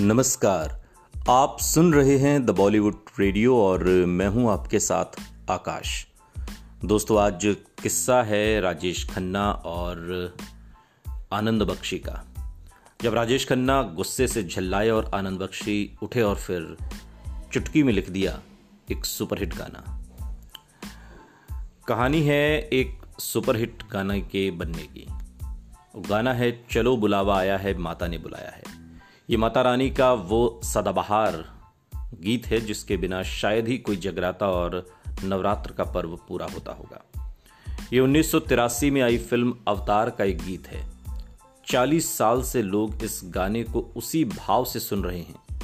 नमस्कार। आप सुन रहे हैं द बॉलीवुड रेडियो और मैं हूँ आपके साथ आकाश। दोस्तों, आज किस्सा है राजेश खन्ना और आनंद बख्शी का। जब राजेश खन्ना गुस्से से झल्लाए और आनंद बख्शी उठे और फिर चुटकी में लिख दिया एक सुपरहिट गाना। कहानी है एक सुपरहिट गाने के बनने की। गाना है चलो बुलावा, आया है माता ने बुलाया है। ये माता रानी का वो सदाबहार गीत है, जिसके बिना शायद ही कोई जगराता और नवरात्र का पर्व पूरा होता होगा। ये उन्नीस सौ तिरासी में आई फ़िल्म अवतार का एक गीत है। 40 साल से लोग इस गाने को उसी भाव से सुन रहे हैं।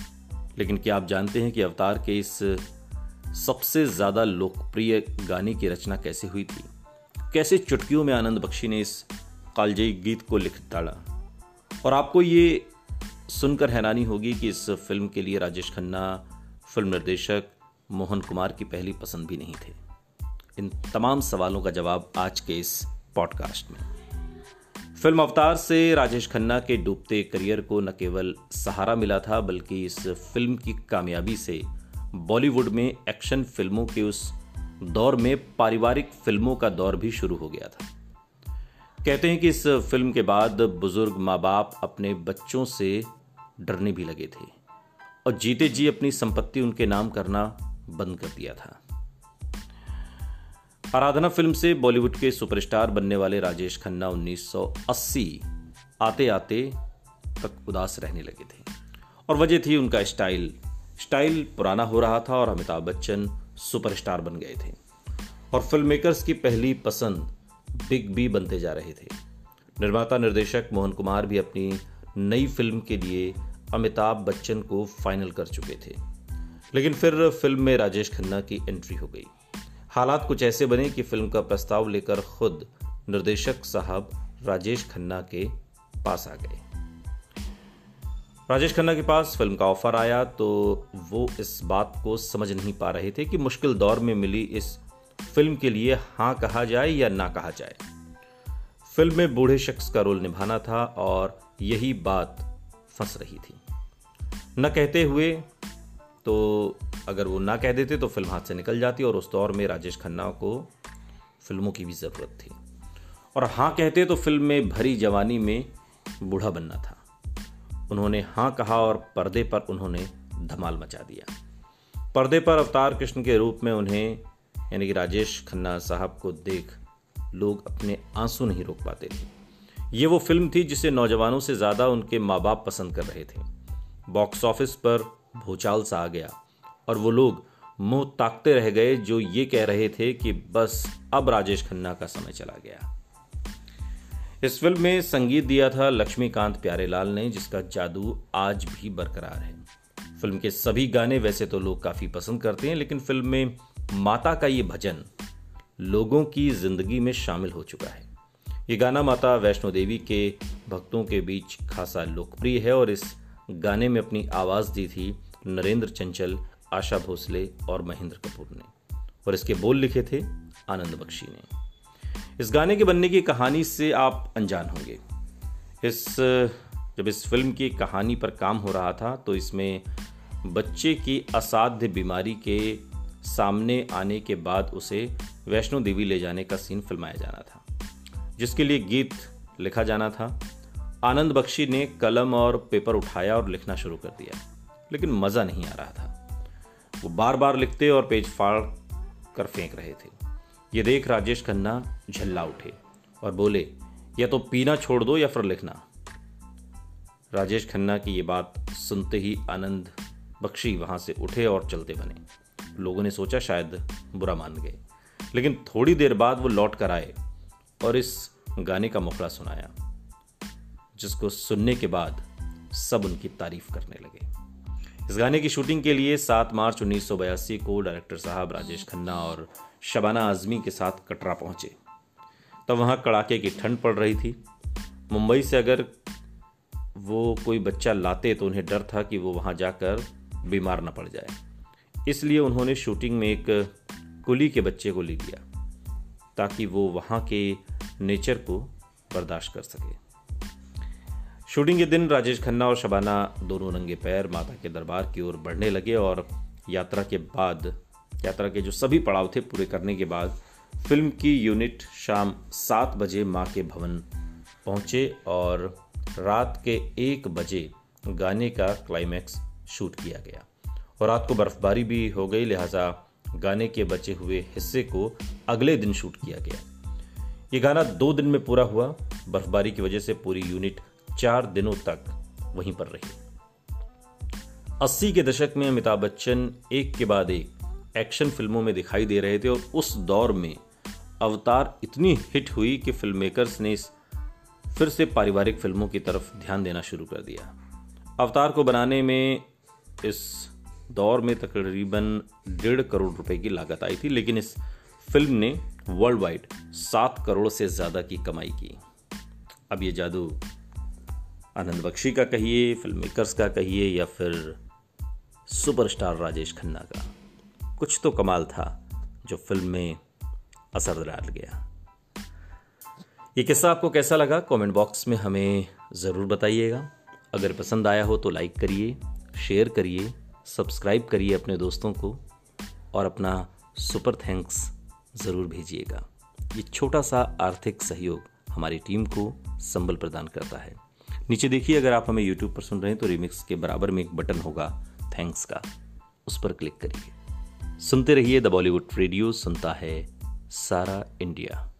लेकिन क्या आप जानते हैं कि अवतार के इस सबसे ज़्यादा लोकप्रिय गाने की रचना कैसे हुई थी? कैसे चुटकियों में आनंद बख्शी ने इस कालजयी गीत को लिख डाला? और आपको ये सुनकर हैरानी होगी कि इस फ़िल्म के लिए राजेश खन्ना, फ़िल्म निर्देशक मोहन कुमार की पहली पसंद भी नहीं थे। इन तमाम सवालों का जवाब आज के इस पॉडकास्ट में। फ़िल्म अवतार से राजेश खन्ना के डूबते करियर को न केवल सहारा मिला था, बल्कि इस फ़िल्म की कामयाबी से बॉलीवुड में एक्शन फ़िल्मों के उस दौर में पारिवारिक फ़िल्मों का दौर भी शुरू हो गया था। कहते हैं कि इस फ़िल्म के बाद बुज़ुर्ग माँ बाप अपने बच्चों से डरने भी लगे थे और जीते जी अपनी संपत्ति उनके नाम करना बंद कर दिया था। आराधना फ़िल्म से बॉलीवुड के सुपरस्टार बनने वाले राजेश खन्ना 1980 आते आते तक उदास रहने लगे थे और वजह थी उनका स्टाइल। स्टाइल पुराना हो रहा था और अमिताभ बच्चन सुपरस्टार बन गए थे। और फ़िल्म मेकर्स की पहली पसंद बिग बी बनते जा रहे थे। निर्माता निर्देशक मोहन कुमार भी अपनी नई फ़िल्म के लिए अमिताभ बच्चन को फाइनल कर चुके थे। लेकिन फिर फ़िल्म में राजेश खन्ना की एंट्री हो गई। हालात कुछ ऐसे बने कि फ़िल्म का प्रस्ताव लेकर खुद निर्देशक साहब राजेश खन्ना के पास आ गए। राजेश खन्ना के पास फ़िल्म का ऑफ़र आया तो वो इस बात को समझ नहीं पा रहे थे कि मुश्किल दौर में मिली इस फ़िल्म के लिए हाँ कहा जाए या ना कहा जाए। फ़िल्म में बूढ़े शख्स का रोल निभाना था और यही बात फंस रही थी। न कहते हुए तो अगर वो ना कह देते तो फ़िल्म हाथ से निकल जाती और उस दौर में राजेश खन्ना को फ़िल्मों की भी ज़रूरत थी। और हाँ कहते तो फ़िल्म में भरी जवानी में बूढ़ा बनना था। उन्होंने हाँ कहा और पर्दे पर उन्होंने धमाल मचा दिया। पर्दे पर अवतार कृष्ण के रूप में उन्हें यानी कि राजेश खन्ना साहब को देख लोग अपने आँसू नहीं रोक पाते थे। ये वो फ़िल्म थी जिसे नौजवानों से ज़्यादा उनके माँ बाप पसंद कर रहे थे। बॉक्स ऑफ़िस पर भूचाल सा आ गया और वो लोग मुँह ताकते रह गए जो ये कह रहे थे कि बस अब राजेश खन्ना का समय चला गया। इस फ़िल्म में संगीत दिया था लक्ष्मीकांत प्यारेलाल ने, जिसका जादू आज भी बरकरार है। फ़िल्म के सभी गाने वैसे तो लोग काफ़ी पसंद करते हैं, लेकिन फ़िल्म में माता का ये भजन लोगों की ज़िंदगी में शामिल हो चुका है। ये गाना माता वैष्णो देवी के भक्तों के बीच खासा लोकप्रिय है और इस गाने में अपनी आवाज़ दी थी नरेंद्र चंचल, आशा भोसले और महेंद्र कपूर ने और इसके बोल लिखे थे आनंद बख्शी ने। इस गाने के बनने की कहानी से आप अनजान होंगे। इस, जब इस फ़िल्म की कहानी पर काम हो रहा था तो इसमें बच्चे की असाध्य बीमारी के सामने आने के बाद उसे वैष्णो देवी ले जाने का सीन फिल्माया जाना था, जिसके लिए गीत लिखा जाना था। आनंद बख्शी ने कलम और पेपर उठाया और लिखना शुरू कर दिया, लेकिन मज़ा नहीं आ रहा था। वो बार बार लिखते और पेज फाड़ कर फेंक रहे थे। ये देख राजेश खन्ना झल्ला उठे और बोले, या तो पीना छोड़ दो या फिर लिखना। राजेश खन्ना की ये बात सुनते ही आनंद बख्शी वहाँ से उठे और चलते बने। लोगों ने सोचा शायद बुरा मान गए। लेकिन थोड़ी देर बाद वो लौट कर आए और इस गाने का मुखड़ा सुनाया, जिसको सुनने के बाद सब उनकी तारीफ़ करने लगे। इस गाने की शूटिंग के लिए 7 मार्च उन्नीस सौ बयासी को डायरेक्टर साहब राजेश खन्ना और शबाना आजमी के साथ कटरा पहुँचे। तब वहाँ कड़ाके की ठंड पड़ रही थी। मुंबई से अगर वो कोई बच्चा लाते तो उन्हें डर था कि वो वहाँ जाकर बीमार न पड़ जाए। इसलिए उन्होंने शूटिंग में एक कुली के बच्चे को ले लिया, ताकि वो वहाँ के नेचर को बर्दाश्त कर सके। शूटिंग के दिन राजेश खन्ना और शबाना दोनों नंगे पैर माता के दरबार की ओर बढ़ने लगे और यात्रा के बाद, यात्रा के जो सभी पड़ाव थे पूरे करने के बाद फ़िल्म की यूनिट शाम सात बजे माँ के भवन पहुँचे और रात के एक बजे गाने का क्लाइमैक्स शूट किया गया। और रात को बर्फबारी भी हो गई, लिहाजा गाने के बचे हुए हिस्से को अगले दिन शूट किया गया। ये गाना दो दिन में पूरा हुआ। बर्फबारी की वजह से पूरी यूनिट चार दिनों तक वहीं पर रही। अस्सी के दशक में अमिताभ बच्चन एक के बाद एक एक्शन फ़िल्मों में दिखाई दे रहे थे और उस दौर में अवतार इतनी हिट हुई कि फ़िल्म मेकर्स ने इस फिर से पारिवारिक फ़िल्मों की तरफ़ ध्यान देना शुरू कर दिया। अवतार को बनाने में इस दौर में तकरीबन डेढ़ करोड़ रुपए की लागत आई थी, लेकिन इस फ़िल्म ने वर्ल्ड वाइड सात करोड़ से ज़्यादा की कमाई की। अब ये जादू आनंद बख्शी का कहिए, फ़िल्म मेकर्स का कहिए, या फिर सुपरस्टार राजेश खन्ना का। कुछ तो कमाल था जो फ़िल्म में असर डाल गया। ये किस्सा आपको कैसा लगा? कमेंट बॉक्स में हमें ज़रूर बताइएगा। अगर पसंद आया हो तो लाइक करिए, शेयर करिए सब्सक्राइब करिए अपने दोस्तों को और अपना सुपर थैंक्स ज़रूर भेजिएगा। ये छोटा सा आर्थिक सहयोग हमारी टीम को संबल प्रदान करता है। नीचे देखिए, अगर आप हमें यूट्यूब पर सुन रहे हैं तो रिमिक्स के बराबर में एक बटन होगा, थैंक्स का। उस पर क्लिक करिए। सुनते रहिए द बॉलीवुड रेडियो, सुनता है सारा इंडिया।